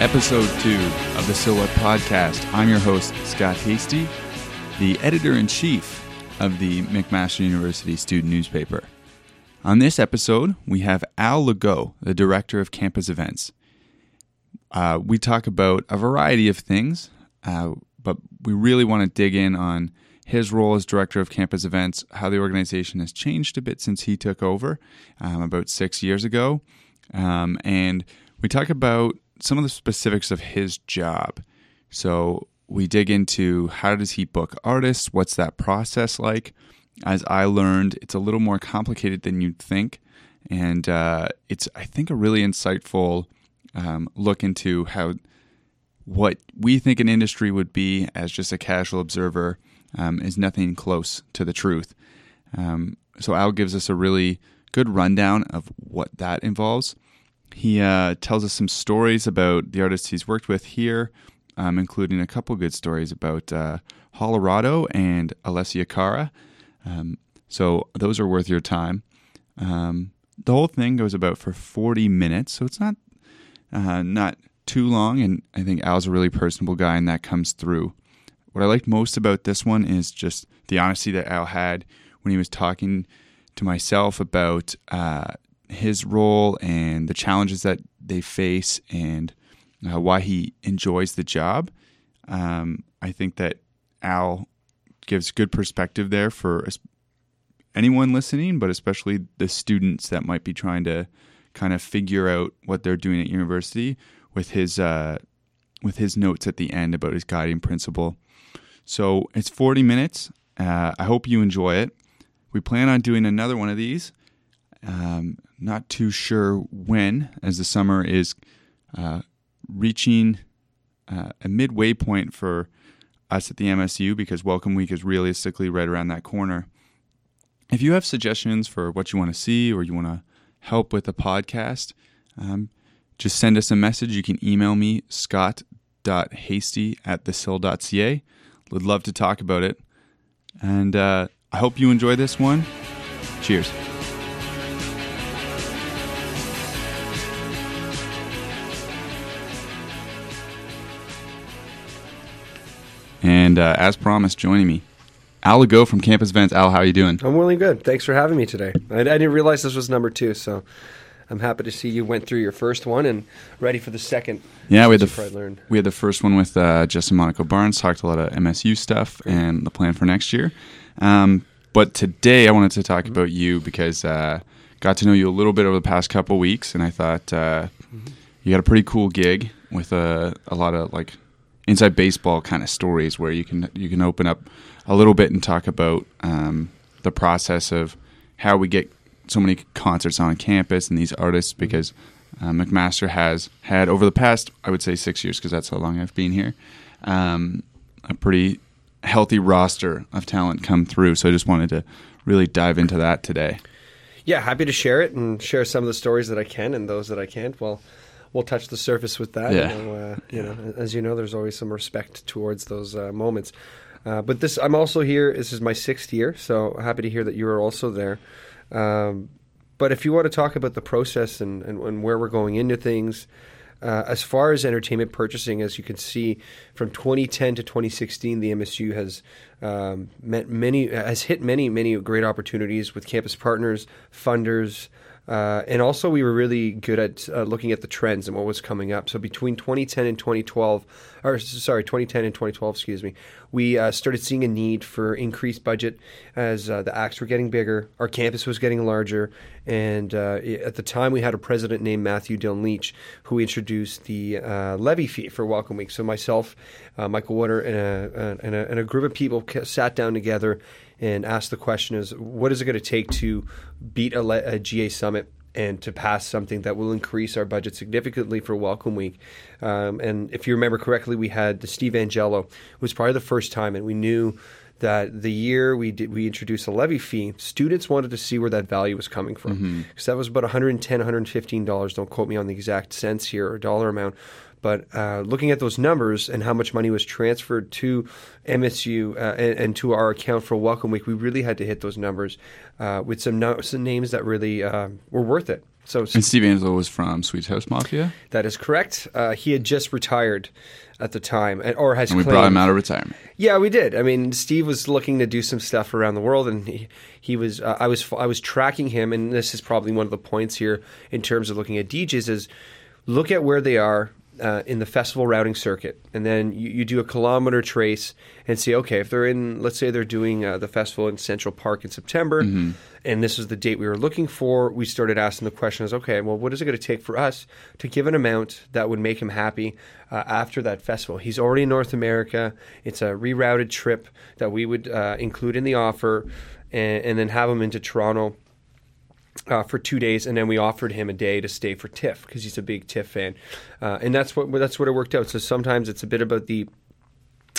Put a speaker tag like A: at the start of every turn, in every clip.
A: episode two of the Silhouette Podcast. I'm your host, Scott Hasty, the editor in chief of the McMaster University student newspaper. On this episode, we have Al Legault, the director of campus events. Uh, we talk about a variety of things, uh, but we really want to dig in on his role as director of campus events, how the organization has changed a bit since he took over um, about six years ago, um, and we talk about some of the specifics of his job. So we dig into how does he book artists? What's that process like? As I learned, it's a little more complicated than you'd think, and uh, it's I think a really insightful um, look into how what we think an industry would be as just a casual observer um, is nothing close to the truth. Um, so Al gives us a really good rundown of what that involves. He uh, tells us some stories about the artists he's worked with here, um, including a couple good stories about uh, Hollerado and Alessia Cara. Um, so those are worth your time. Um, the whole thing goes about for 40 minutes, so it's not uh, not too long, and I think Al's a really personable guy, and that comes through. What I liked most about this one is just the honesty that Al had when he was talking to myself about uh, his role and the challenges that they face and uh, why he enjoys the job. Um, I think that Al gives good perspective there for anyone listening, but especially the students that might be trying to kind of figure out what they're doing at university with his uh, with his notes at the end about his guiding principle. So it's 40 minutes. Uh, I hope you enjoy it. We plan on doing another one of these. Um, not too sure when, as the summer is uh, reaching uh, a midway point for us at the MSU because Welcome Week is realistically right around that corner. If you have suggestions for what you want to see or you want to help with the podcast, um, just send us a message. You can email me, scott.hasty at thesil.ca. Would love to talk about it. And uh, I hope you enjoy this one. Cheers. And uh, as promised, joining me, Al from Campus Events. Al, how are you doing?
B: I'm really good. Thanks for having me today. I, I, didn't realize this was number two, so I'm happy to see you went through your first one and ready for the second.
A: Yeah, we had the we had the first one with uh, Justin Monaco Barnes. Talked a lot of MSU stuff Great. and the plan for next year. Um, but today I wanted to talk mm-hmm. about you because uh, got to know you a little bit over the past couple weeks, and I thought uh, mm-hmm. you got a pretty cool gig with a, a lot of like inside baseball kind of stories where you can you can open up a little bit and talk about um, the process of how we get so many concerts on campus and these artists mm-hmm. because uh, McMaster has had over the past I would say six years because that's how long I've been here um, a pretty healthy roster of talent come through. So I just wanted to really dive into that today.
B: Yeah, happy to share it and share some of the stories that I can and those that I can't. Well, we'll touch the surface with that.
A: Yeah.
B: You know, uh, you know as you know, there's always some respect towards those uh, moments. Uh, but this, I'm also here. This is my sixth year, so happy to hear that you are also there. Um, but if you want to talk about the process and, and, and where we're going into things, uh, as far as entertainment purchasing, as you can see, from 2010 to 2016, the MSU has um, met many has hit many many great opportunities with campus partners, funders, uh, and also, we were really good at uh, looking at the trends and what was coming up. So between 2010 and 2012, or sorry, 2010 and 2012, excuse me, we uh, started seeing a need for increased budget as uh, the acts were getting bigger, our campus was getting larger, and uh, at the time we had a president named Matthew Dillon Leitch who introduced the uh, levy fee for Welcome Week. So myself, Michael Water, and a, and, a, and a group of people sat down together and ask the question is what is it going to take to beat a, a, GA summit and to pass something that will increase our budget significantly for Welcome Week. Um, and if you remember correctly, we had the Steve Angello. It was probably the first time, and we knew that the year we did we introduced a levy fee, students wanted to see where that value was coming from because mm-hmm. that was about 110 115 dollars. Don't quote me on the exact cents here or dollar amount, but uh, looking at those numbers and how much money was transferred to MSU uh, and, and, to our account for Welcome Week, we really had to hit those numbers uh, with some, no- some, names that really uh, were worth it. So
A: And Steve Angello was from Swedish House Mafia,
B: that is correct. Uh, he had just retired at the time, or has
A: and we
B: claimed,
A: brought him out of retirement.
B: Yeah, we did. I mean, Steve was looking to do some stuff around the world, and he, he was. Uh, I was. I was tracking him, and this is probably one of the points here in terms of looking at DJs is look at where they are uh, in the festival routing circuit, and then you, you do a kilometer trace and see, okay, if they're in, let's say they're doing uh, the festival in Central Park in September, and this is the date we were looking for, we started asking the question: is okay, well, what is it going to take for us to give an amount that would make him happy uh, after that festival? He's already in North America. It's a rerouted trip that we would uh, include in the offer, and, and then have him into Toronto uh, for two days, and then we offered him a day to stay for TIFF because he's a big TIFF fan, uh, and that's what that's what it worked out. So sometimes it's a bit about the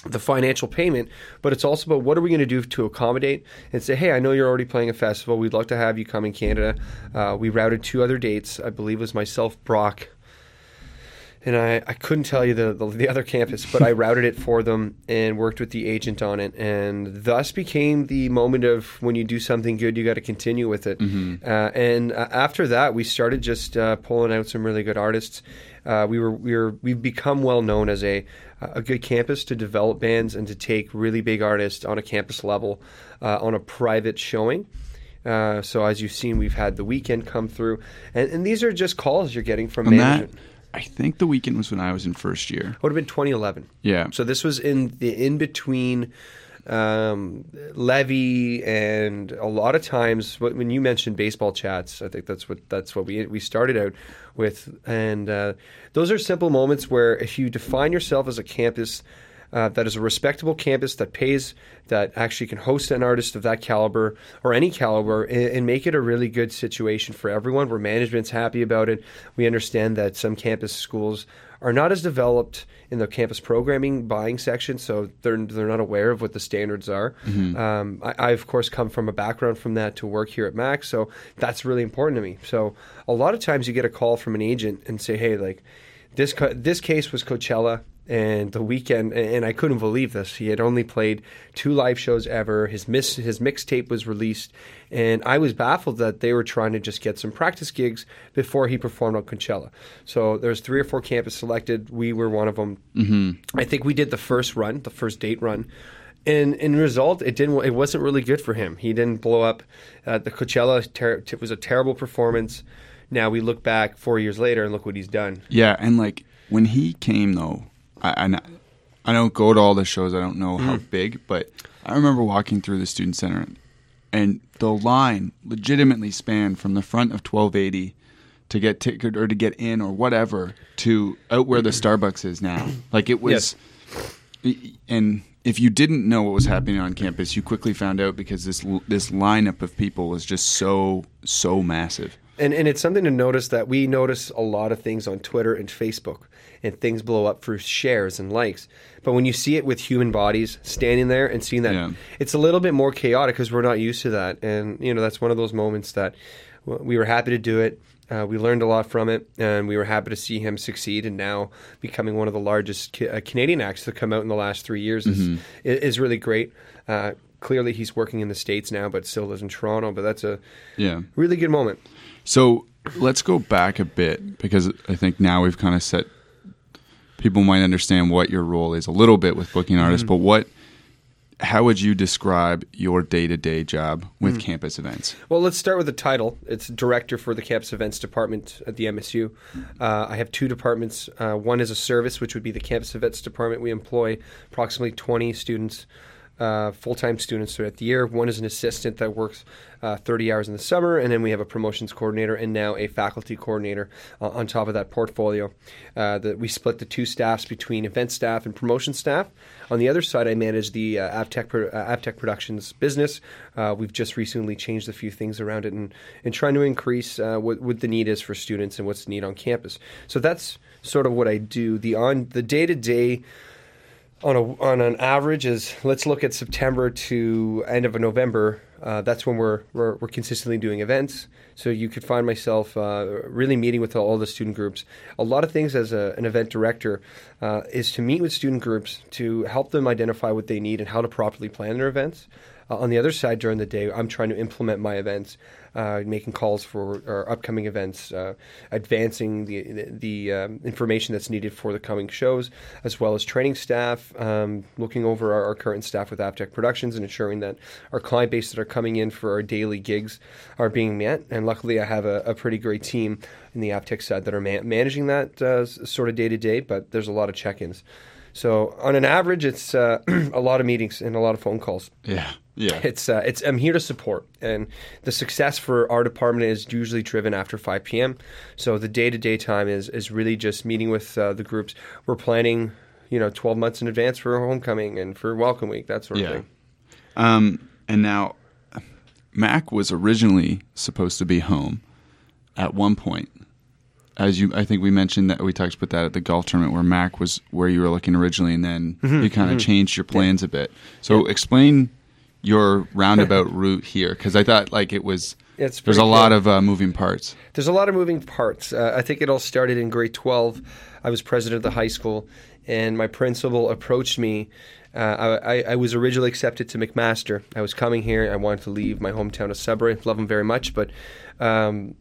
B: the financial payment, but it's also about what are we going to do to accommodate and say, hey, I know you're already playing a festival. We'd love to have you come in Canada. Uh, we routed two other dates. I believe it was myself, Brock, and I, I couldn't tell you the, the, the other campus, but I routed it for them and worked with the agent on it, and thus became the moment of when you do something good, you got to continue with it. Uh, and uh, after that, we started just uh, pulling out some really good artists. Uh, we were we were we've become well known as a a good campus to develop bands and to take really big artists on a campus level uh, on a private showing. Uh, so as you've seen, we've had the Weeknd come through, and, and these are just calls you're getting from
A: And that,
B: management.
A: I think the Weeknd was when I was in first year.
B: It Would have been 2011.
A: Yeah.
B: So this was in the in between um, Levy and a lot of times when you mentioned baseball chats, I think that's what that's what we we started out with, and uh, those are simple moments where if you define yourself as a campus. Uh, that is a respectable campus that pays, that actually can host an artist of that caliber or any caliber, and, and make it a really good situation for everyone. Where management's happy about it. We understand that some campus schools are not as developed in the campus programming buying section, so they're they're not aware of what the standards are. Um, I, I of course come from a background from that to work here at Mac, so that's really important to me. So a lot of times you get a call from an agent and say, "Hey, like this co- this case was Coachella." And the Weeknd, and I couldn't believe this. He had only played two live shows ever. His miss, his mixtape was released, and I was baffled that they were trying to just get some practice gigs before he performed on Coachella. So there's three or four campuses selected. We were one of them. Mm-hmm. I think we did the first run, the first date run, and in result, it didn't. It wasn't really good for him. He didn't blow up. Uh, the Coachella ter- it was a terrible performance. Now we look back four years later and look what he's done.
A: Yeah, and like when he came though, I I, I don't go to all the shows. I don't know how
B: Mm.
A: big, but I remember walking through the student center, and the line legitimately spanned from the front of 1280 to get ticket or to get in or whatever to out where the Starbucks is now. Like it was, and if you didn't know what was happening on campus, you quickly found out because this this lineup of people was just so so massive.
B: And and it's something to notice that we notice a lot of things on Twitter and Facebook, and things blow up for shares and likes. But when you see it with human bodies standing there and seeing that,
A: Yeah.
B: it's a little bit more chaotic because we're not used to that. And you know that's one of those moments that we were happy to do it. Uh, we learned a lot from it, and we were happy to see him succeed. And now becoming one of the largest ca- uh, Canadian acts to come out in the last three years is i- is really great. Uh, clearly, he's working in the states now, but still lives in Toronto. But that's a
A: Yeah.
B: really good moment.
A: So let's go back a bit because I think now we've kind of set people might understand what your role is a little bit with booking artists, but what how would you describe your day to day job with campus events?
B: Well, let's start with the title. It's director for the campus events department at the MSU. Uh, I have two departments. Uh, one is a service, which would be the campus events department. We employ approximately 20 students, uh, full time students throughout the year. One is an assistant that works uh, 30 hours in the summer, and then we have a promotions coordinator and now a faculty coordinator uh, on top of that portfolio. Uh, that we split the two staffs between event staff and promotion staff. On the other side, I manage the uh, Avtech, uh, Avtech Productions business. We've just recently changed a few things around it and, and trying to increase what, what the need is for students and what's the need on campus. So that's sort of what I do. The on the day to day on a on an average is let's look at September to end of November. Uh, that's when we're, we're we're consistently doing events. So you could find myself uh, really meeting with all the student groups. A lot of things as a, an event director uh, is to meet with student groups to help them identify what they need and how to properly plan their events. Uh, on the other side, during the day, I'm trying to implement my events, uh, making calls for our upcoming events, uh, advancing the the, um, information that's needed for the coming shows, as well as training staff, um, looking over our, our, current staff with Aptech Productions, and ensuring that our client base that are coming in for our daily gigs are being met. And luckily, I have a, a pretty great team in the Aptech side that are man- managing that uh, sort of day to day. But there's a lot of check-ins. So on an average, it's uh, a lot of meetings and a lot of phone calls.
A: Yeah, yeah.
B: It's uh, it's I'm here to support, and the success for our department is usually driven after 5 p.m. So the day to day time is is really just meeting with uh, the groups. We're planning, you know, 12 months in advance for homecoming and for welcome week, that sort of thing.
A: Um, and now, Mac was originally supposed to be home at one point as you, I think we mentioned that we talked about that at the golf tournament where Mac was where you were looking originally, and then mm-hmm, you kind of mm-hmm. changed your plans yeah. a bit. So yeah. explain your roundabout route here, because I thought like it was. It's there's a lot of uh, moving parts.
B: There's a lot of moving parts. Uh, I think it all started in grade 12. I was president of the high school, and my principal approached me. Uh, I, I, was originally accepted to McMaster. I was coming here. I wanted to leave my hometown of Sudbury. Love them very much, but um,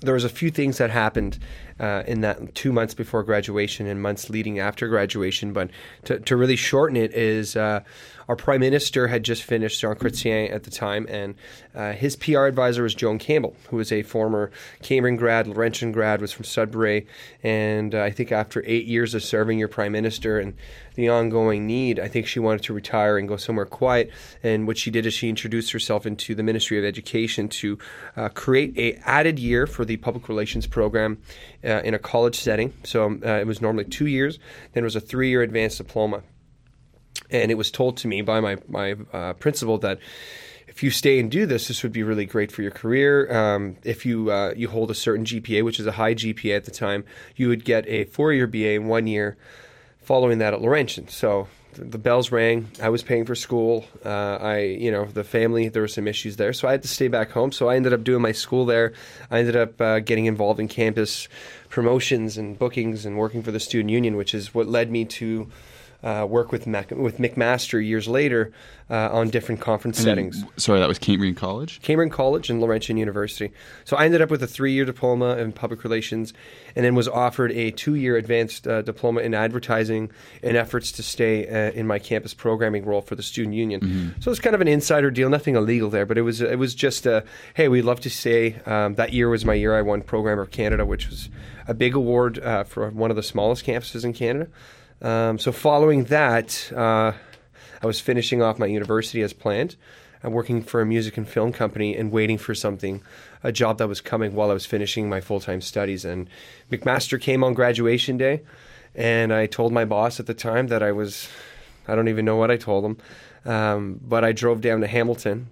B: there was a few things that happened uh, in that two months before graduation and months leading after graduation. But to, to really shorten it is uh, our prime minister had just finished Jean Chrétien at the time, and uh, his PR advisor was Joan Campbell, who was a former Cambrian grad, Laurentian grad, was from Sudbury, and uh, I think after eight years of serving your prime minister and the ongoing need, I think she wanted to retire and go somewhere quiet. And what she did is she introduced herself into the Ministry of Education to uh, create a added year for the public relations program uh, in a college setting. So uh, it was normally two years. Then it was a three-year advanced diploma and it was told to me by my my uh, principal that if you stay and do this, this would be really great for your career. Um, if you uh, you hold a certain GPA, which is a high GPA at the time, you would get a four year BA in one year. Following that at Laurentian, so the bells rang. I was paying for school. Uh, I, you know, the family, there were some issues there. So I had to stay back home. So I ended up doing my school there. I ended up uh, getting involved in campus promotions and bookings and working for the student union, which is what led me to uh, work with Mac, with McMaster years later uh, on different conference and settings.
A: sorry, that was Cambrian College.
B: Cambrian College and Laurentian University. So I ended up with a three-year diploma in public relations, and then was offered a two-year advanced uh, diploma in advertising in efforts to stay uh, in my campus programming role for the student union. Mm-hmm. So it's kind of an insider deal, nothing illegal there, but it was it was just a hey, we'd love to say um, that year was my year I won Programmer of Canada, which was a big award uh, for one of the smallest campuses in Canada. Um, so following that, uh, I was finishing off my university as planned. I'm working for a music and film company and waiting for something, a job that was coming while I was finishing my full time studies. And McMaster came on graduation day, and I told my boss at the time that I was, I don't even know what I told him, um, but I drove down to Hamilton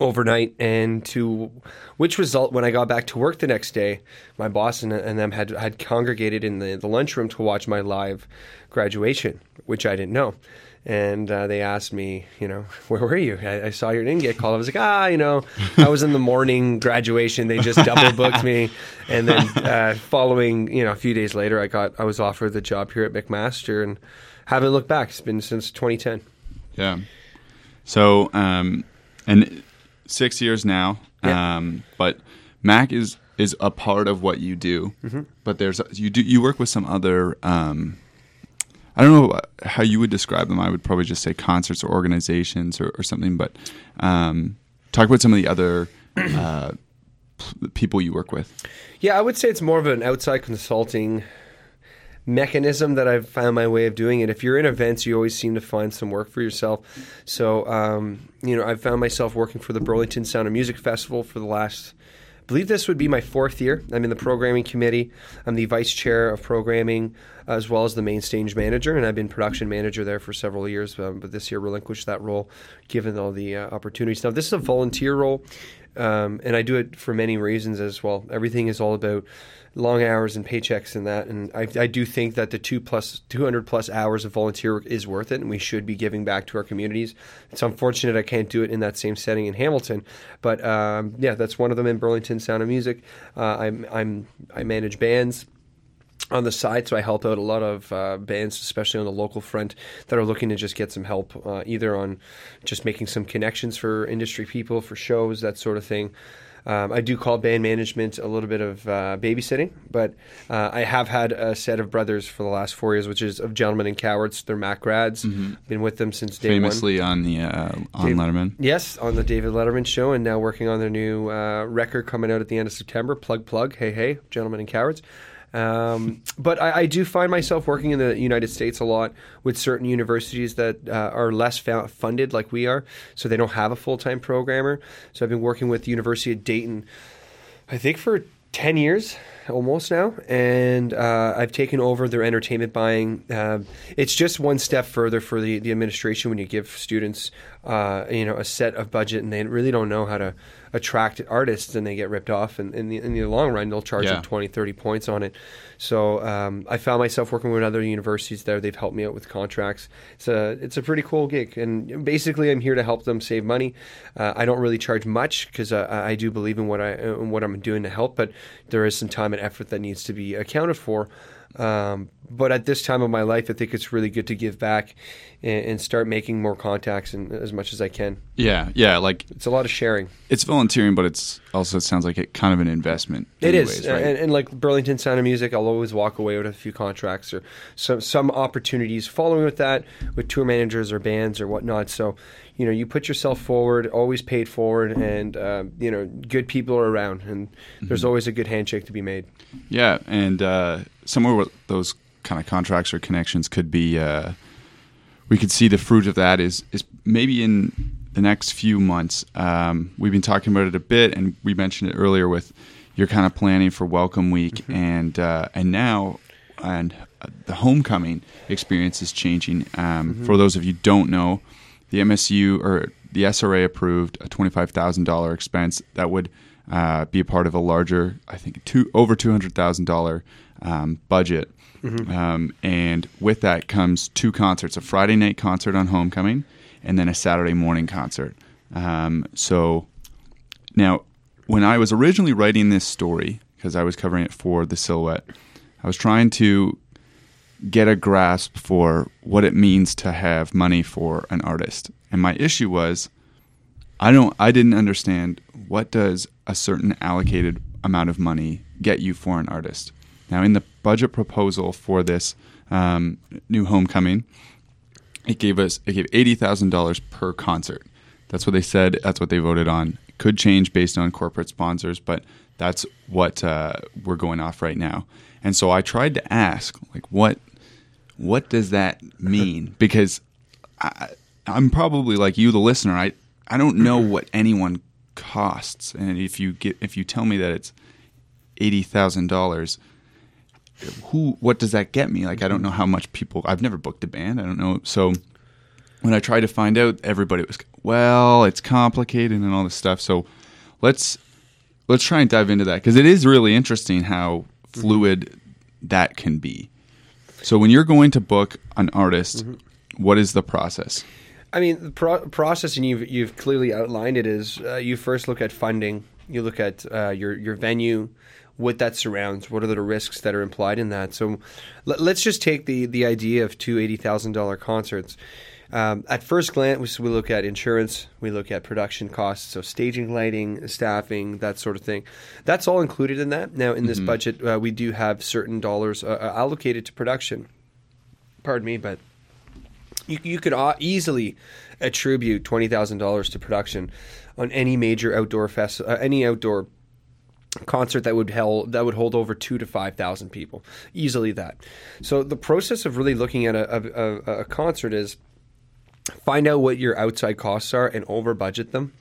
B: overnight and to which result when I got back to work the next day, my boss and, and them had had congregated in the, the lunchroom to watch my live graduation, which I didn't know. And uh, they asked me, you know, where were you? I, I, saw your name get called. I was like, ah, you know, I was in the morning graduation. They just double booked me, and then uh, following, you know, a few days later, I got I was offered the job here at McMaster, and haven't looked back. It's been since 2010.
A: Yeah. So, um, and six years now. Yeah. Um, but Mac is is a part of what you do. Mm-hmm. But there's you do you work with some other. Um, I don't know how you would describe them. I would probably just say concerts or organizations or, or something. But um, talk about some of the other uh, people you work with.
B: Yeah, I would say it's more of an outside consulting mechanism that I've found my way of doing it. If you're in events, you always seem to find some work for yourself. So, um, you know, I've found myself working for the Burlington Sound of Music Festival for the last, I believe this would be my fourth year. I'm in the programming committee. I'm the vice chair of programming as well as the main stage manager, and I've been production manager there for several years. Um, but this year, relinquished that role given all the uh, opportunities. Now, this is a volunteer role, um, and I do it for many reasons as well. Everything is all about long hours and paychecks and that. And I, I do think that the two plus 200 plus hours of volunteer work is worth it, and we should be giving back to our communities. It's unfortunate I can't do it in that same setting in Hamilton, but um, yeah, that's one of them in Burlington Sound of Music. Uh, I'm, I'm I manage bands. On the side. So I help out a lot of uh, bands, especially on the local front, that are looking to just get some help, uh, either on just making some connections for industry people, for shows, that sort of thing. Um, I do call band management a little bit of uh, babysitting, but uh, I have had a set of brothers for the last four years, which is of Gentlemen and Cowards. They're Mac grads. Been with them since day one.
A: Famously on the uh, on
B: Dave-
A: Letterman.
B: Yes, on the David Letterman show, and now working on their new uh, record coming out at the end of September. Plug, plug. Hey, hey, gentlemen and cowards. Um, but I, I do find myself working in the United States a lot with certain universities that uh, are less fa- funded, like we are, so they don't have a full time programmer. So I've been working with the University of Dayton, I think for 10 years almost now and uh, i've taken over their entertainment buying uh, it's just one step further for the, the administration when you give students uh, you know a set of budget and they really don't know how to attract artists and they get ripped off and in the, in the long run they'll charge
A: Yeah.
B: them 20 30 points on it. So um, i found myself working with other universities there. They've helped me out with contracts. It's a, it's a pretty cool gig. And basically i'm here to help them save money. Uh, i don't really charge much because uh, I do believe in what I in what I'm doing to help, but there is some time effort that needs to be accounted for. Um, but at this time of my life, I think it's really good to give back and, and start making more contacts and as much as I can.
A: Yeah, yeah. Like
B: It's a lot of sharing.
A: it's volunteering, but it's also it sounds like it kind of an investment.
B: It
A: anyways,
B: is,
A: right?
B: and, and like Burlington Sound of Music, I'll always walk away with a few contracts or some some opportunities following with that with tour managers or bands or whatnot. So, you know, you put yourself forward, always paid forward, and uh, you know, good people are around, and there's always a good handshake to be made.
A: Yeah, and uh, somewhere where those kind of contracts or connections could be, uh, we could see the fruit of that is is maybe in the next few months. Um, we've been talking about it a bit, and we mentioned it earlier with you're kind of planning for Welcome Week, and uh, and now and uh, the homecoming experience is changing. Um, For those of you who don't know, the MSU or the SRA approved a twenty five thousand dollar expense that would uh, be a part of a larger, I think, two over two hundred thousand dollar um, budget. Um, and with that comes two concerts: a Friday night concert on homecoming, and then a Saturday morning concert. Um, so now, when I was originally writing this story, because I was covering it for the Silhouette, I was trying to get a grasp for what it means to have money for an artist. And my issue was I don't I didn't understand what does a certain allocated amount of money get you for an artist. Now in the budget proposal for this um, new homecoming, it gave us it gave eighty thousand dollars per concert. That's what they said. That's what they voted on. Could change based on corporate sponsors, but that's what uh, we're going off right now. And so I tried to ask, like, what what does that mean? Because I, I'm probably like you, the listener. I I don't know what anyone costs, and if you get if you tell me that it's eighty thousand dollars, who what does that get me? Like I don't know how much people. I've never booked a band. I don't know. So when I tried to find out, everybody was well, it's complicated and all this stuff. So let's let's try and dive into that because it is really interesting how fluid that can be. So when you're going to book an artist, what is the process?
B: I mean, the pro- process, and you've you've clearly outlined it. Is uh, you first look at funding, you look at uh, your your venue, what that surrounds, what are the risks that are implied in that. So, let, us just take the the idea of two eighty thousand dollar concerts. Um, at first glance, we look at insurance, we look at production costs, so staging, lighting, staffing, that sort of thing. That's all included in that. Now, in this budget, uh, we do have certain dollars uh, uh, allocated to production. Pardon me, but you, you could uh, easily attribute twenty thousand dollars to production on any major outdoor fest, uh, any outdoor concert that would held that would hold over two to five thousand people, easily that. So the process of really looking at a, a, a, a concert is find out what your outside costs are and over budget them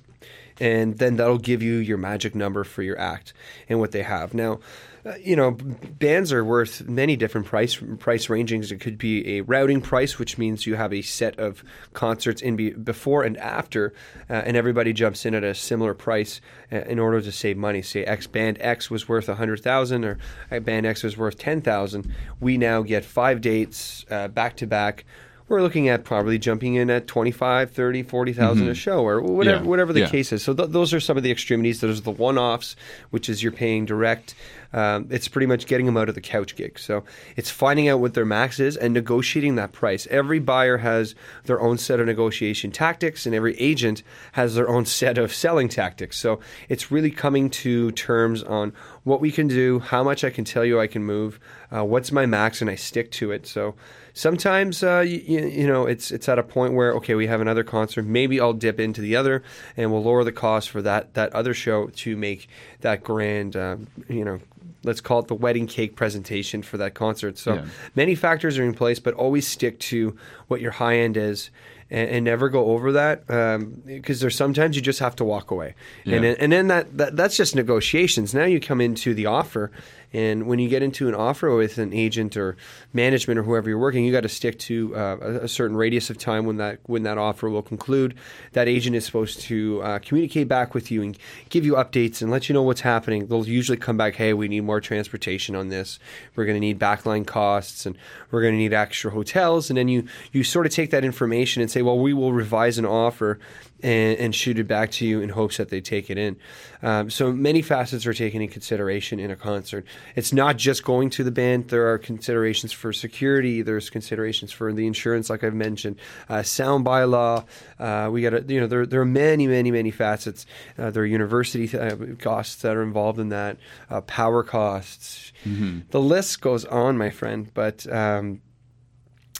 B: and then that'll give you your magic number for your act and what they have now uh, you know bands are worth many different price price rangings. It could be a routing price which means you have a set of concerts in be, before and after uh, and everybody jumps in at a similar price uh, in order to save money. Say x band x was worth a 100000 or uh, band x was worth 10000 we now get five dates back to back we're looking at probably jumping in at 25 30 40,000 a show or whatever
A: Yeah.
B: whatever the
A: Yeah.
B: case is so th- those are some of the extremities those are the one-offs which is you're paying direct Um, it's pretty much getting them out of the couch gig. So it's finding out what their max is and negotiating that price. Every buyer has their own set of negotiation tactics, and every agent has their own set of selling tactics. So it's really coming to terms on what we can do, how much I can tell you I can move, uh, what's my max, and I stick to it. So sometimes uh, you, you, know it's it's at a point where okay we have another concert maybe I'll dip into the other and we'll lower the cost for that that other show to make that grand uh, you know let's call it the wedding cake presentation for that concert so yeah. many factors are in place but always stick to what your high end is and, and never go over that because um, there's sometimes you just have to walk away yeah. and and then that, that that's just negotiations now you come into the offer and when you get into an offer with an agent or management or whoever you're working, you got to stick to uh, a, a, certain radius of time when that when that offer will conclude. That agent is supposed to uh, communicate back with you and give you updates and let you know what's happening. They'll usually come back, hey, we need more transportation on this. We're going to need backline costs and we're going to need extra hotels. And then you you sort of take that information and say, well, we will revise an offer and, and, shoot it back to you in hopes that they take it in. Um, so many facets are taken in consideration in a concert. It's not just going to the band. There are considerations for security. There's considerations for the insurance, like I've mentioned, uh, sound bylaw. Uh, we got to, you know, there, there are many, many, many facets. Uh, there are university th- uh, costs that are involved in that, uh, power costs. Mm-hmm. The list goes on, my friend. But um,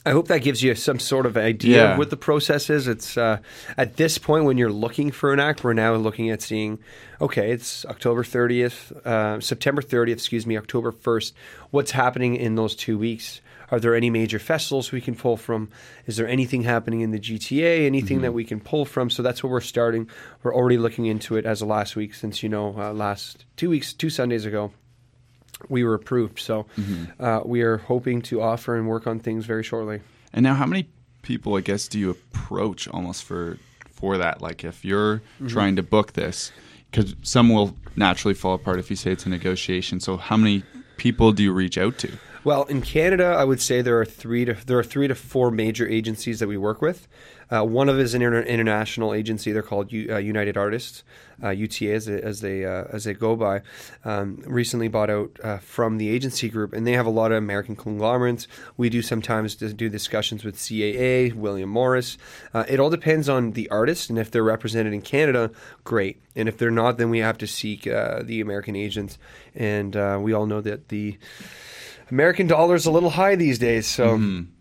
B: I hope that gives you some sort of idea yeah. of what the process is. It's uh, at this point when you're looking for an act, we're now looking at seeing, okay, it's October 30th, uh, September 30th, excuse me, October 1st. What's happening in those two weeks? Are there any major festivals we can pull from? Is there anything happening in the GTA? Anything mm-hmm. that we can pull from? So that's where we're starting. We're already looking into it as of last week, since you know, uh, last two weeks, two Sundays ago, we were approved. So mm-hmm. uh, we are hoping to offer and work on things very shortly.
A: And now, how many people, I guess, do you approach almost for for that? Like, if you're mm-hmm. trying to book this, because some will naturally fall apart if you say it's a negotiation. So, how many people do you reach out to?
B: Well, in Canada, I would say there are three to there are three to four major agencies that we work with. Uh, one of is an inter- international agency. They're called U- uh, United Artists, uh, UTA as they as they, uh, as they go by. Um, recently bought out uh, from the agency group, and they have a lot of American conglomerates. We do sometimes do discussions with CAA, William Morris. Uh, it all depends on the artist, and if they're represented in Canada, great. And if they're not, then we have to seek the American agents. And we all know that the American dollar is a little high these days, so. Mm-hmm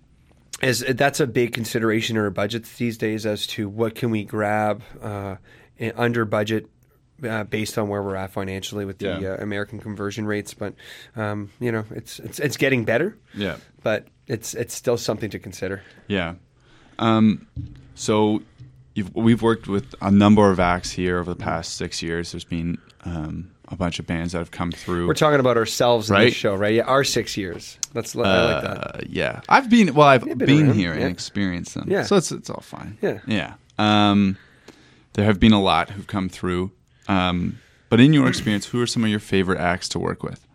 B: as that's a big consideration in our budgets these days as to what can we grab uh, under budget uh, based on where we're at financially with the yeah. uh, American conversion rates. But um, you know, it's it's it's getting better.
A: Yeah.
B: But it's it's still something to consider.
A: Yeah. Um, so we've worked with a number of acts here over the past six years. There's been um, a bunch of bands that have come through.
B: We're talking about ourselves right? in this show, right? Yeah, our six years. That's uh, I like that.
A: Uh, yeah, I've been well. I've been, been here yeah. and experienced them. Yeah, so it's it's all fine.
B: Yeah,
A: yeah. Um, there have been a lot who've come through. Um, but in your experience, who are some of your favorite acts to work with?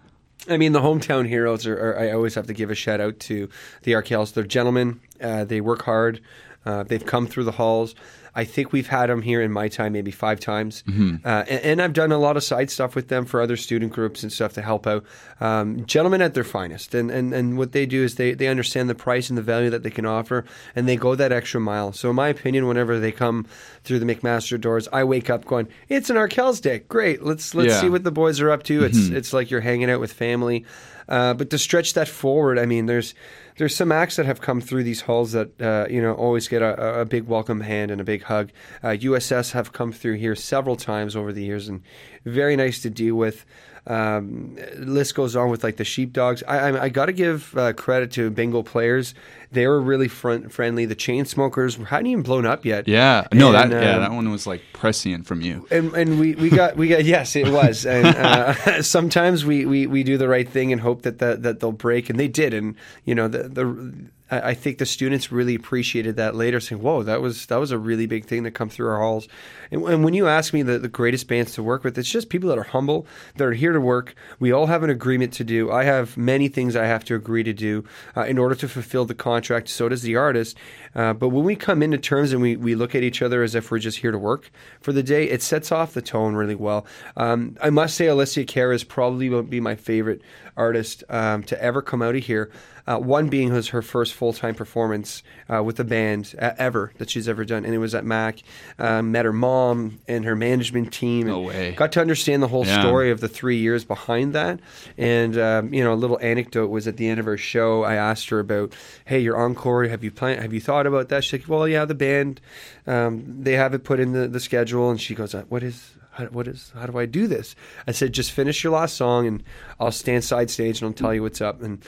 B: I mean, the hometown heroes are, are I always have to give a shout out to the Arkells. They're gentlemen. Uh, they work hard. Uh, they've come through the halls. I think we've had them here in my time maybe five times, mm-hmm. uh, and, and, I've done a lot of side stuff with them for other student groups and stuff to help out. Um, gentlemen at their finest, and, and and what they do is they they understand the price and the value that they can offer, and they go that extra mile. So in my opinion, whenever they come through the McMaster doors, I wake up going, "It's an Arkells day, great! Let's let's yeah. see what the boys are up to." It's mm-hmm. it's like you're hanging out with family. Uh, but to stretch that forward, I mean, there's there's some acts that have come through these halls that uh, you know always get a, a, big welcome hand and a big hug. Uh, USS have come through here several times over the years and very nice to deal with. Um, list goes on with like the sheepdogs. I, I, I got to give uh, credit to bingo players. They were really front friendly. The Chainsmokers hadn't even blown up yet.
A: Yeah, no, that um, yeah, that one was like prescient from you.
B: And and we, we got we got yes, it was. And uh, sometimes we, we, we do the right thing and hope that the, that they'll break, and they did. And you know the the I think the students really appreciated that later, saying, "Whoa, that was that was a really big thing to come through our halls." And, and, when you ask me the, the greatest bands to work with, it's just people that are humble, that are here to work. We all have an agreement to do. I have many things I have to agree to do uh, in order to fulfill the contract. So does the artist. Uh, but when we come into terms and we, we look at each other as if we're just here to work for the day, it sets off the tone really well. Um, I must say, Alessia Cara is probably will be my favorite artist um, to ever come out of here. Uh, one being was her first full time performance uh, with the band uh, ever that she's ever done, and it was at Mac. Um, met her mom and her management team.
A: No way.
B: Got to understand the whole
A: Yeah.
B: story of the three years behind that. And um, you know, a little anecdote was at the end of her show. I asked her about, "Hey, your encore. Have you plan- Have you thought about that?" She's like, "Well, yeah, the band. Um, they have it put in the, the schedule." And she goes, uh, "What is?" How, what is? How do I do this? I said, just finish your last song, and I'll stand side stage and I'll tell you what's up. And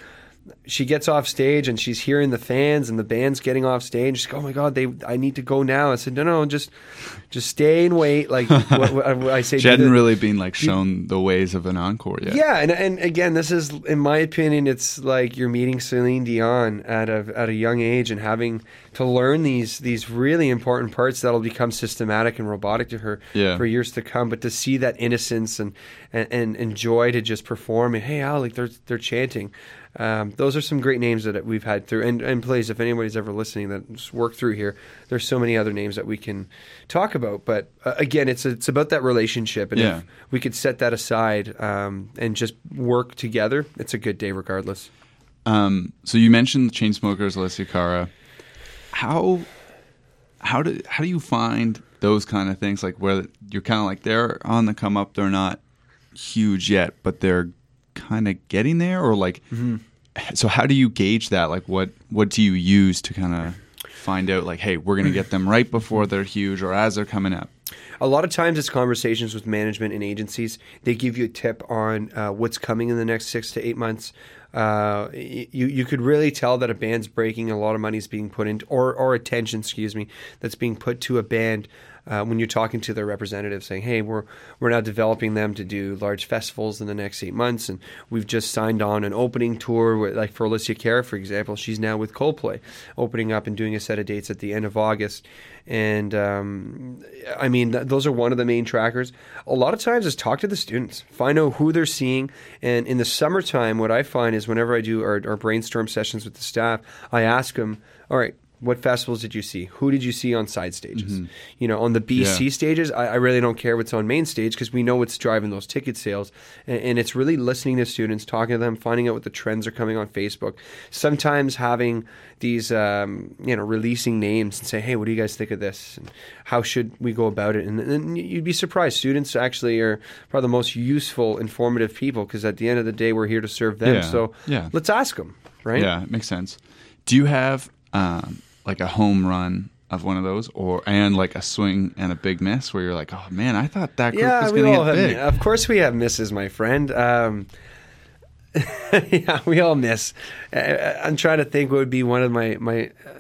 B: she gets off stage and she's hearing the fans and the band's getting off stage. She's like, "Oh my god, they! I need to go now." I said, "No, no, just, just stay and wait." Like what, what I say,
A: She hadn't
B: the-
A: really been like shown the ways of an encore yet.
B: yeah, and and again, this is, in my opinion, it's like you're meeting Celine Dion at a at a young age and having to learn these these really important parts that'll become systematic and robotic to her
A: Yeah.
B: for years to come. But to see that innocence and and, and, and joy to just perform and hey, Al, like they're they're chanting. Um, those are some great names that we've had through. And, and please, if anybody's ever listening that's worked through here, there's so many other names that we can talk about. But uh, again, it's it's about that relationship, and
A: Yeah.
B: if we could set that aside um, and just work together, it's a good day regardless.
A: Um, so you mentioned the Chainsmokers, Alessia Cara. How how do how do you find those kind of things? Like where you're kind of like they're on the come up, they're not huge yet, but they're kind of getting there, or like. So how do you gauge that? Like what what do you use to kind of find out? Like, hey, we're gonna get them right before they're huge, or as they're coming up.
B: A lot of times, it's conversations with management and agencies. They give you a tip on uh, what's coming in the next six to eight months. Uh, you you could really tell that a band's breaking. A lot of money is being put into, or or attention, excuse me, that's being put to a band. Uh, when you're talking to their representative, saying, "Hey, we're we're now developing them to do large festivals in the next eight months, and we've just signed on an opening tour, with, like for Alessia Cara, for example, she's now with Coldplay, opening up and doing a set of dates at the end of August, and um, I mean th- those are one of the main trackers. A lot of times is talk to the students, find out who they're seeing, and in the summertime, what I find is whenever I do our, our brainstorm sessions with the staff, I ask them, "All right." What festivals did you see? Who did you see on side stages? You know, on the BC
A: Yeah.
B: stages, I, I really don't care what's on main stage because we know what's driving those ticket sales. And, and it's really listening to students, talking to them, finding out what the trends are coming on Facebook. Sometimes having these, um, you know, releasing names and say, hey, what do you guys think of this? And how should we go about it? And, and you'd be surprised. Students actually are probably the most useful, informative people because at the end of the day, we're here to serve them.
A: Yeah.
B: So
A: Yeah.
B: let's ask them, right?
A: Yeah, it makes sense. Do you have um, like a home run of one of those, or and like a swing and a big miss where you're like, oh man, I thought that group
B: Yeah,
A: was going to get
B: have.
A: big.
B: Of course, we have misses, my friend. Um, yeah, we all miss. Uh, I'm trying to think what would be one of my my. Uh,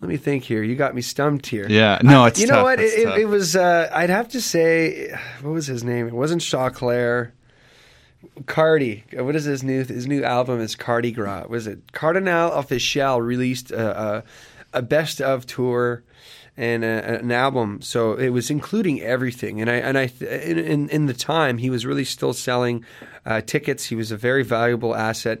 B: let me think here. You got me stumped here.
A: Yeah, no, it's
B: you
A: tough.
B: know what? It, it, it was. Uh, I'd have to say, what was his name? It wasn't Shaw Claire. Cardi. What is his new his new album? Is Cardi Gras? Was it Cardinal Offishall released a, a, a best of tour and a, an album? So it was including everything. And I and I in in, in the time he was really still selling uh, tickets. He was a very valuable asset.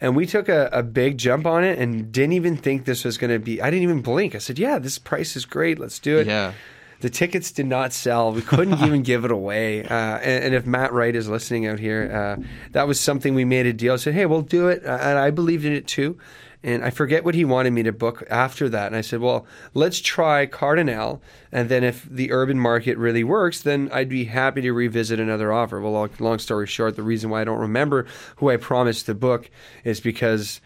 B: And we took a, a big jump on it and didn't even think this was going to be. I didn't even blink. I said, "Yeah, this price is great. Let's do it."
A: yeah,
B: The tickets did not sell. We couldn't even give it away. Uh, and, and if Matt Wright is listening out here, uh, that was something we made a deal. said, hey, we'll do it. Uh, and I believed in it too. And I forget what he wanted me to book after that. And I said, well, let's try Cardinal. And then if the urban market really works, then I'd be happy to revisit another offer. Well, long, long story short, the reason why I don't remember who I promised to book is because.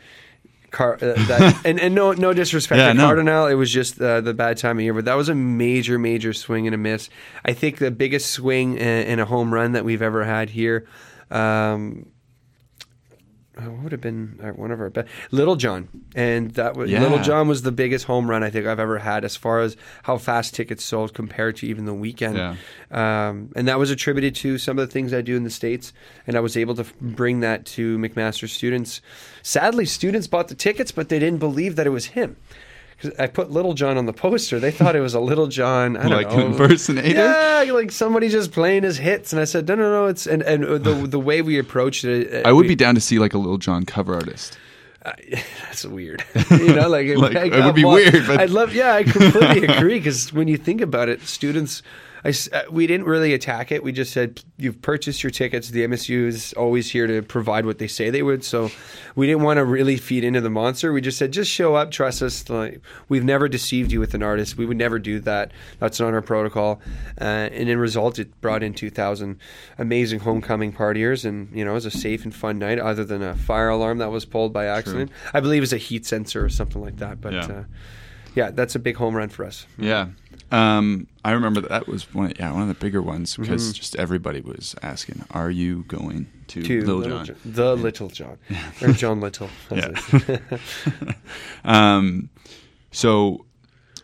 B: Car, uh, that, and, and no no disrespect
A: Yeah,
B: to
A: no.
B: Cardinal, it was just uh, the bad time of year. But that was a major major swing and a miss. I think the biggest swing and, and a home run that we've ever had here. Um, uh, what would have been uh, one of our best Lil Jon, and that was
A: Yeah.
B: Lil Jon was the biggest home run I think I've ever had as far as how fast tickets sold compared to even the Weeknd.
A: Yeah.
B: Um, and that was attributed to some of the things I do in the states, and I was able to bring that to McMaster students. Sadly, students bought the tickets, but they didn't believe that it was him. Because I put Lil Jon on the poster. They thought it was a Lil Jon, I don't
A: like
B: know,
A: impersonator.
B: Yeah, like somebody just playing his hits. And I said, no, no, no. It's and and the the way we approached it,
A: I would
B: we-
A: be down to see like a Lil Jon cover artist.
B: that's weird. you know, like,
A: Like,
B: I
A: it would be
B: one-
A: weird, but-
B: I'd love. Yeah, I completely agree. Because when you think about it, students. I uh, we didn't really attack it. We just said you've purchased your tickets. The MSU is always here to provide what they say they would. So we didn't want to really feed into the monster. We just said just show up, trust us. Like we've never deceived you with an artist. We would never do that. That's not our protocol. Uh, and in result, it brought in 2,000 amazing homecoming partiers, and you know it was a safe and fun night. Other than a fire alarm that was pulled by accident, I believe it was a heat sensor or something like that. But
A: Yeah.
B: uh, yeah, that's a big home run for us.
A: Yeah. Um, I remember that, that was one. Yeah, one of the bigger ones because
B: Mm-hmm.
A: just everybody was asking, "Are you going to,
B: To
A: Little,
B: Little
A: John?"
B: Jo- the Little John, or John Little.
A: Yeah. Um, so,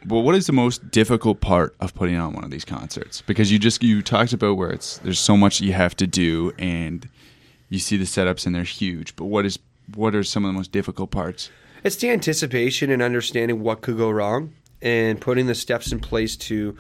A: well, what is the most difficult part of putting on one of these concerts? Because you just you talked about where it's there's so much you have to do, and you see the setups and they're huge. But what is what are some of the most difficult parts?
B: It's the anticipation and understanding what could go wrong and putting the steps in place to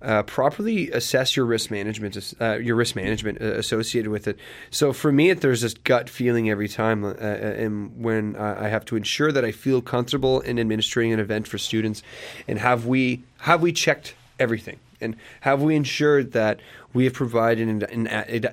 B: uh, properly assess your risk management, uh, your risk management uh, associated with it. So for me, it, there's this gut feeling every time, uh, uh, and when I have to ensure that I feel comfortable in administering an event for students, and have we have we checked everything, and have we ensured that we have provided an, an,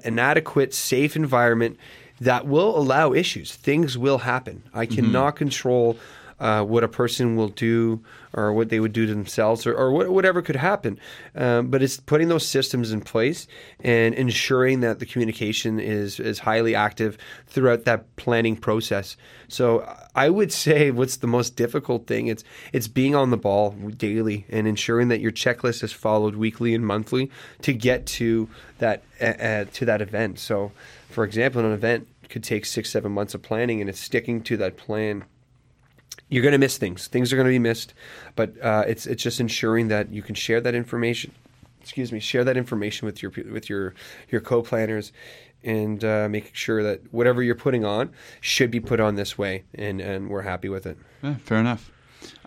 B: an adequate, safe environment that will allow issues. Things will happen. I cannot control uh, what a person will do or what they would do to themselves or, or what, whatever could happen. Um, but it's putting those systems in place and ensuring that the communication is, is highly active throughout that planning process. So I would say what's the most difficult thing it's it's being on the ball daily and ensuring that your checklist is followed weekly and monthly to get to that uh, to that event. So for example, an event could take six, seven months of planning, and it's sticking to that plan. You're going to miss things. Things are going to be missed, but uh, it's it's just ensuring that you can share that information. Excuse me, share that information with your with your your co-planners, and uh, making sure that whatever you're putting on should be put on this way, and and we're happy with it.
A: Yeah, fair enough.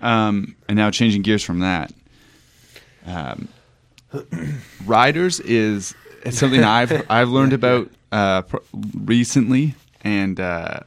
A: Um, and now changing gears from that, um, riders is it's something I've I've learned about uh, pr- recently, and uh,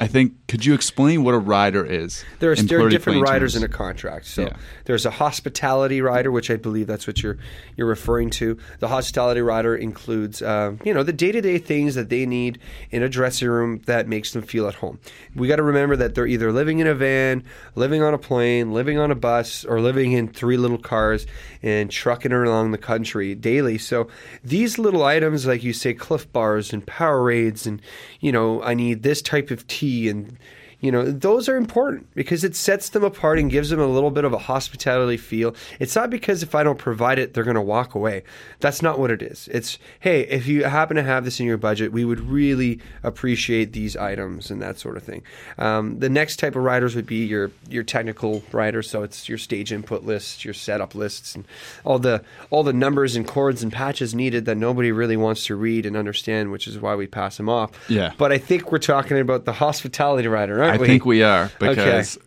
A: I think could you explain what a rider is?
B: There are, there are different riders
A: terms?
B: in a contract. So
A: Yeah.
B: there's a hospitality rider, which I believe that's what you're you're referring to. The hospitality rider includes, um, you know, the day to day things that they need in a dressing room that makes them feel at home. We got to remember that they're either living in a van, living on a plane, living on a bus, or living in three little cars and trucking along the country daily. So these little items, like you say, Cliff Bars and Powerades, and you know, I need this type of tea and you know those are important because it sets them apart and gives them a little bit of a hospitality feel. It's not because if i don't provide it they're going to walk away. That's not what it is. It's hey if you happen to have this in your budget we would really appreciate these items and that sort of thing. Um, the next type of riders would be your your technical riders. So it's your stage input lists your setup lists and all the all the numbers and chords and patches needed that nobody really wants to read and understand which is why we pass them off.
A: Yeah.
B: but i think we're talking about the hospitality rider aren't
A: I
B: we?
A: think we are because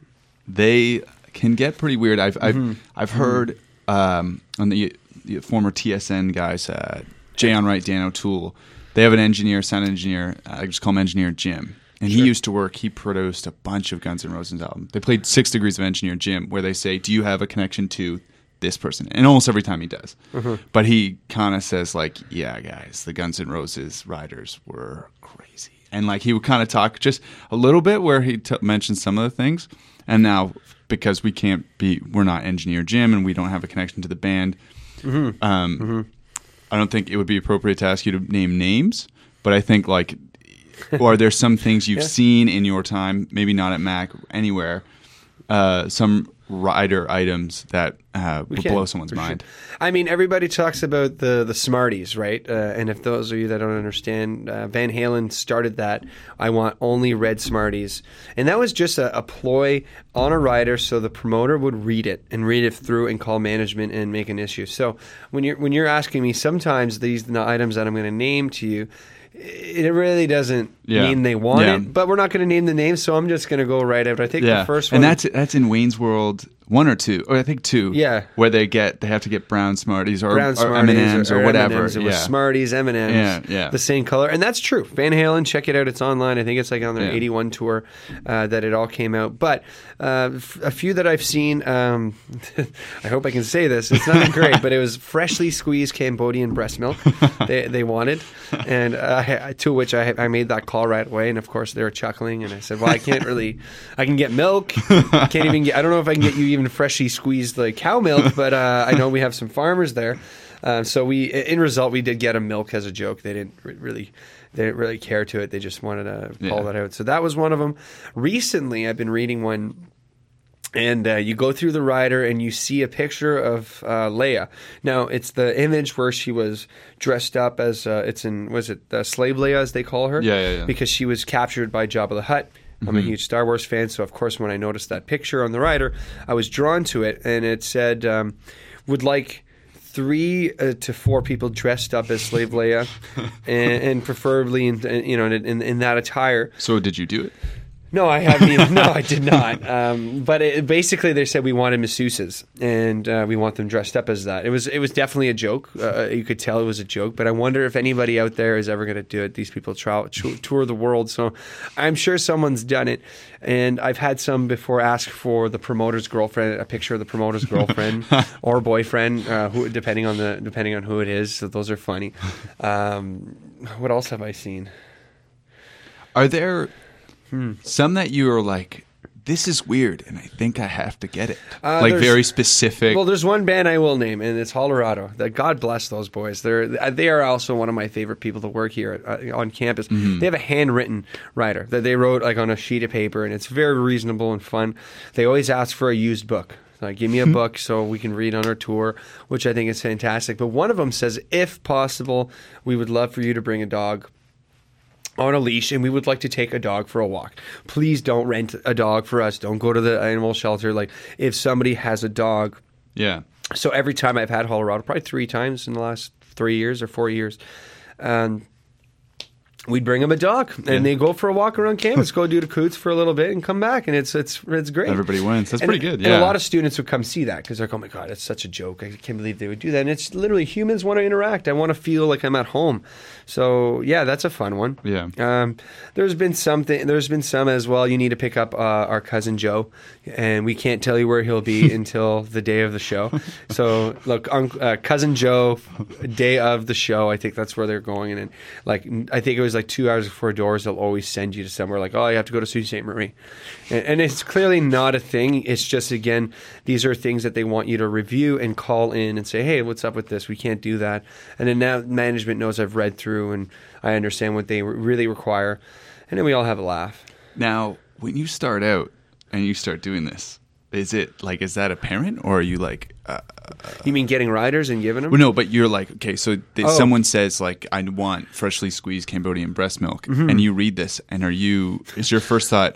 A: they can get pretty weird. I've
B: Mm-hmm.
A: I've, I've heard um, on the, the former TSN guys, uh, Jay Onrait, Dan O'Toole. They have an engineer, sound engineer. I just call him Engineer Jim, and he used to work. He produced a bunch of Guns N' Roses albums. They played Six Degrees of Engineer Jim, where they say, "Do you have a connection to?" This person, and almost every time he does,
B: Mm-hmm.
A: but he kind of says like, "Yeah, guys, the Guns N' Roses riders were crazy," and like he would kind of talk just a little bit where he t- mentioned some of the things, and now because we can't be, we're not engineer Jim, and we don't have a connection to the band.
B: Mm-hmm.
A: Um, I don't think it would be appropriate to ask you to name names, but I think like, or are there some things you've
B: Yeah.
A: seen in your time, maybe not at Mac, anywhere, uh, some rider items that uh, would blow someone's
B: for sure.
A: mind?
B: I mean, everybody talks about the the Smarties, right? Uh, and if those of you that don't understand, uh, Van Halen started that. I want only red Smarties, and that was just a, a ploy on a rider so the promoter would read it and read it through and call management and make an issue. So when you're when you're asking me, sometimes these the items that I'm going to name to you. It really doesn't
A: Yeah.
B: mean they want
A: Yeah.
B: it. But we're not going to name the name, so I'm just going to go right out. I think
A: Yeah,
B: the first one.
A: and that's that's in Wayne's World one or two, or I think two.
B: Yeah.
A: where they get they have to get brown Smarties or,
B: Brown
A: or M&Ms or, whatever.
B: M&Ms. It was. Smarties, M and M's.
A: Yeah, yeah.
B: The same color, and that's true. Van Halen, check it out. It's online. I think it's like on their
A: Yeah.
B: '81 tour uh, that it all came out. But uh, f- a few that I've seen. Um, I hope I can say this. It's not great, but it was freshly squeezed Cambodian breast milk. they they wanted, and uh, to which I I made that call right away. And of course they were chuckling, and I said, "Well, I can't really. I can get milk. I can't even get. I don't know if I can get you even freshly squeezed like cow milk, but uh, I know we have some farmers there." Uh, so we, in result, we did get a milk as a joke. They didn't re- really, they didn't really care to it. They just wanted to call
A: Yeah.
B: that out. So that was one of them. Recently, I've been reading one and uh, you go through the rider and you see a picture of uh, Leia. Now it's the image where she was dressed up as uh, it's in was it uh, slave Leia as they call her?
A: Yeah, yeah, yeah.
B: Because she was captured by Jabba the Hutt. I'm a huge Star Wars fan, so of course when I noticed that picture on the rider, I was drawn to it, and it said um, would like. Three uh, to four people dressed up as Slave Leia, and, and preferably in you know in, in, in that attire.
A: So did you do it?
B: No, I haven't. Even, no, I did not. Um, but it, basically, they said we wanted masseuses, and uh, we want them dressed up as that. It was it was definitely a joke. Uh, you could tell it was a joke. But I wonder if anybody out there is ever going to do it. These people travel, tour the world, so I'm sure someone's done it. And I've had some before ask for the promoter's girlfriend, a picture of the promoter's girlfriend or boyfriend, uh, who depending on the depending on who it is. So those are funny. Um, what else have I seen?
A: Are there
B: Hmm.
A: some that you are like, this is weird, and I think I have to get it?
B: Uh,
A: like very specific.
B: Well, there's one band I will name, and it's Colorado. That God bless those boys. They're they are also one of my favorite people to work here uh, on campus. They have a handwritten writer that they wrote like on a sheet of paper, and it's very reasonable and fun. They always ask for a used book. Like, give me a book so we can read on our tour, which I think is fantastic. But one of them says, if possible, we would love for you to bring a dog on a leash and we would like to take a dog for a walk. Please don't rent a dog for us. Don't go to the animal shelter. Like if somebody has a dog.
A: yeah.
B: So every time I've had Colorado, probably three times in the last three years or four years, um, we'd bring them a dog and
A: Yeah.
B: they go for a walk around campus, go do the Cootes for a little bit and come back. And it's, it's, it's great.
A: Everybody wins. That's
B: And-
A: pretty good.
B: And a lot of students would come see that because they're like, oh my God, it's such a joke. I can't believe they would do that. And it's literally humans want to interact. I want to feel like I'm at home. So yeah, that's a fun one.
A: Yeah.
B: Um, there's been something. There's been some as well. You need to pick up uh, our cousin Joe, and we can't tell you where he'll be until the day of the show. So look, unc uh, cousin Joe, day of the show. I think that's where they're going. And, like I think it was like two hours before doors. They'll always send you to somewhere like, oh, you have to go to Sault Ste. Marie, and, and it's clearly not a thing. It's just again, these are things that they want you to review and call in and say, hey, what's up with this? We can't do that. And then now management knows I've read through and I understand what they really require, and then we all have a laugh.
A: Now, when you start out and you start doing this, is it like is that apparent or are you like uh,
B: You mean getting riders and giving them?
A: well, no but you're like okay so th-
B: Oh.
A: someone says like i want freshly squeezed cambodian breast milk
B: Mm-hmm.
A: and you read this and are you is your first thought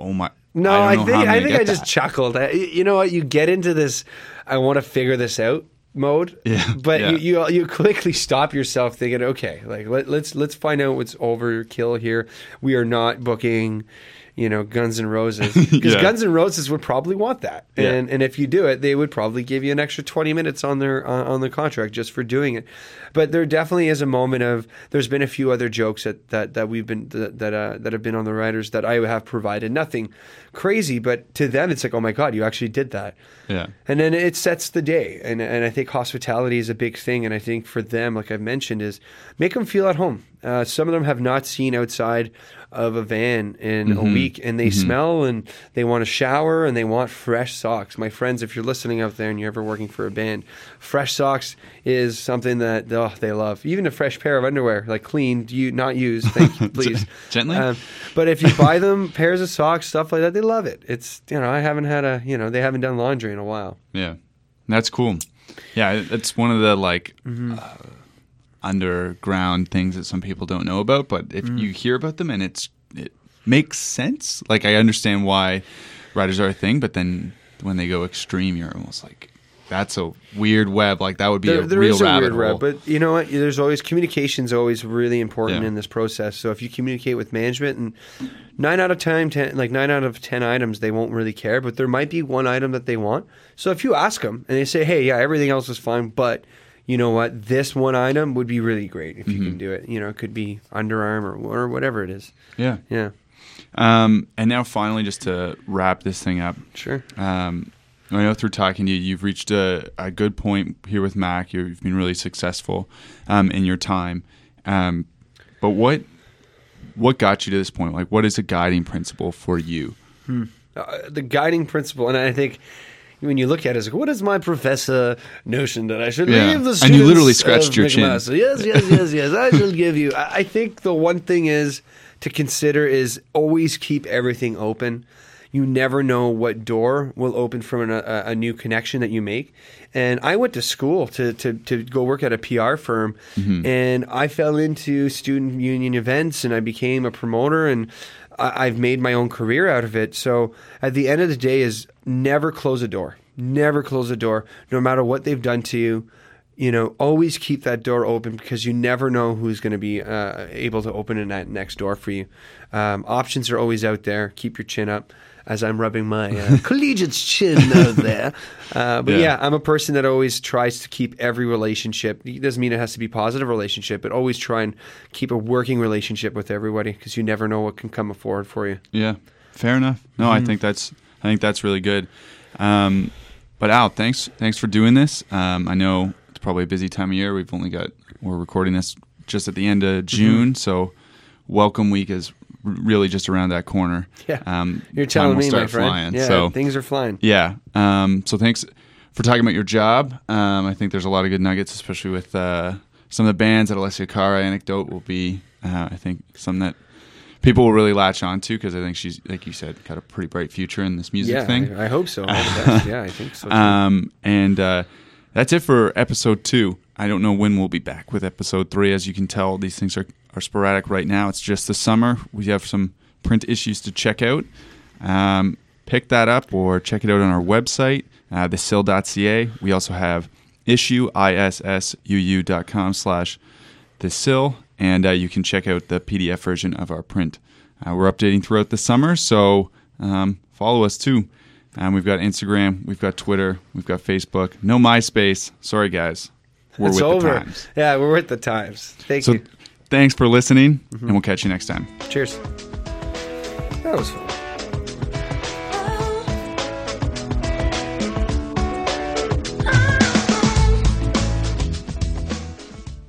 A: oh my
B: No,
A: I,
B: I, think I think I just
A: that.
B: chuckled. I, you know what? You get into this. I want to figure this out mode.
A: Yeah,
B: But
A: yeah.
B: you, you you quickly stop yourself thinking, okay, like let, let's let's find out what's overkill here. We are not booking. You know, Guns N' Roses because
A: Yeah.
B: Guns N' Roses would probably want that,
A: Yeah.
B: and and if you do it, they would probably give you an extra twenty minutes on their uh, on the contract just for doing it. But there definitely is a moment of. There's been a few other jokes that that, that we've been that that, uh, that have been on the writers that I have provided. Nothing crazy, but to them it's like, oh my god, you actually did that.
A: yeah
B: And then it sets the day, and and I think hospitality is a big thing. And I think for them, like I've mentioned, is make them feel at home. Uh, some of them have not seen outside of a van in
A: Mm-hmm.
B: a week, and they smell and they want to shower and they want fresh socks. My friends, if you're listening out there and you're ever working for a band, fresh socks is something that oh, they love. Even a fresh pair of underwear, like clean, you not used, thank you, please.
A: Gently?
B: Um, but if you buy them pairs of socks, stuff like that, they love it. It's you know I haven't had a you know they haven't done laundry in a while.
A: yeah that's cool yeah it's one of the like
B: Mm-hmm.
A: uh, underground things that some people don't know about but if
B: Mm.
A: you hear about them and it's it makes sense like i understand why riders are a thing but then when they go extreme you're almost like that's a weird web. Like that would be
B: there,
A: a
B: there
A: real
B: is a
A: rabbit
B: weird
A: hole.
B: web, but you know what? There's always communication's always really important
A: Yeah.
B: in this process. So if you communicate with management, and nine out of ten, ten, like nine out of ten items, they won't really care, but there might be one item that they want. So if you ask them and they say, "Hey, yeah, everything else is fine, but." You know what? This one item would be really great if you
A: Mm-hmm.
B: can do it. You know, it could be underarm or, or whatever it is.
A: yeah.
B: Yeah,
A: Um, and now finally, just to wrap this thing up,
B: sure.
A: um, I know through talking to you, you've reached a, a good point here with Mac. You're, you've been really successful um, in your time. Um, but what what got you to this point? Like, what is a guiding principle for you?
B: uh, the guiding principle, and I think when you look at it, it's like, what is my professor notion that I should
A: Yeah.
B: leave the
A: And you literally scratched your chin.
B: Yes, yes, yes, yes. I shall give you. I think the one thing is to consider is always keep everything open. You never know what door will open from an, a, a new connection that you make. And I went to school to, to, to go work at a PR firm, mm-hmm. and I fell into student union events, and I became a promoter, and I, I've made my own career out of it. So at the end of the day, is never close a door. Never close a door, no matter what they've done to you. You know, always keep that door open because you never know who's going to be uh, able to open that next door for you. Um, options are always out there. Keep your chin up. As I'm rubbing my uh, collegiate's chin out there, uh, but
A: Yeah.
B: yeah, I'm a person that always tries to keep every relationship. It doesn't mean it has to be a positive relationship, but always try and keep a working relationship with everybody because you never know what can come forward for you.
A: Yeah, fair enough. No,
B: Mm-hmm.
A: I think that's I think that's really good. Um, but Al, thanks thanks for doing this. Um, I know it's probably a busy time of year. We've only got we're recording this just at the end
B: Mm-hmm.
A: of June, so welcome week is r- really just around that corner.
B: Yeah.
A: um,
B: You're telling me, my friend.
A: flying.
B: Yeah,
A: so
B: things are flying.
A: yeah. Um, so thanks for talking about your job. Um, I think there's a lot of good nuggets, especially with uh, some of the bands that Alessia Cara anecdote will be. Uh, I think some that people will really latch on to because I think she's, like you said, got a pretty bright future in this music
B: Yeah,
A: thing.
B: I, I hope so. All the best. yeah, I think so. too.
A: Um, and uh, that's it for episode two. I don't know when we'll be back with episode three. As you can tell, these things are, are sporadic right now. It's just the summer. We have some print issues to check out. Um, pick that up or check it out on our website, uh, thesil.ca. We also have issue, issuu.com slash the sill, and uh, you can check out the PDF version of our print. Uh, we're updating throughout the summer, so um, follow us too. Um, we've got Instagram, we've got Twitter, we've got Facebook. No MySpace. Sorry, guys. We're
B: it's
A: with
B: over.
A: the times.
B: Yeah, we're with the times. Thank
A: So
B: you.
A: Thanks for listening, and mm-hmm. we'll catch you next time.
B: Cheers. That was fun.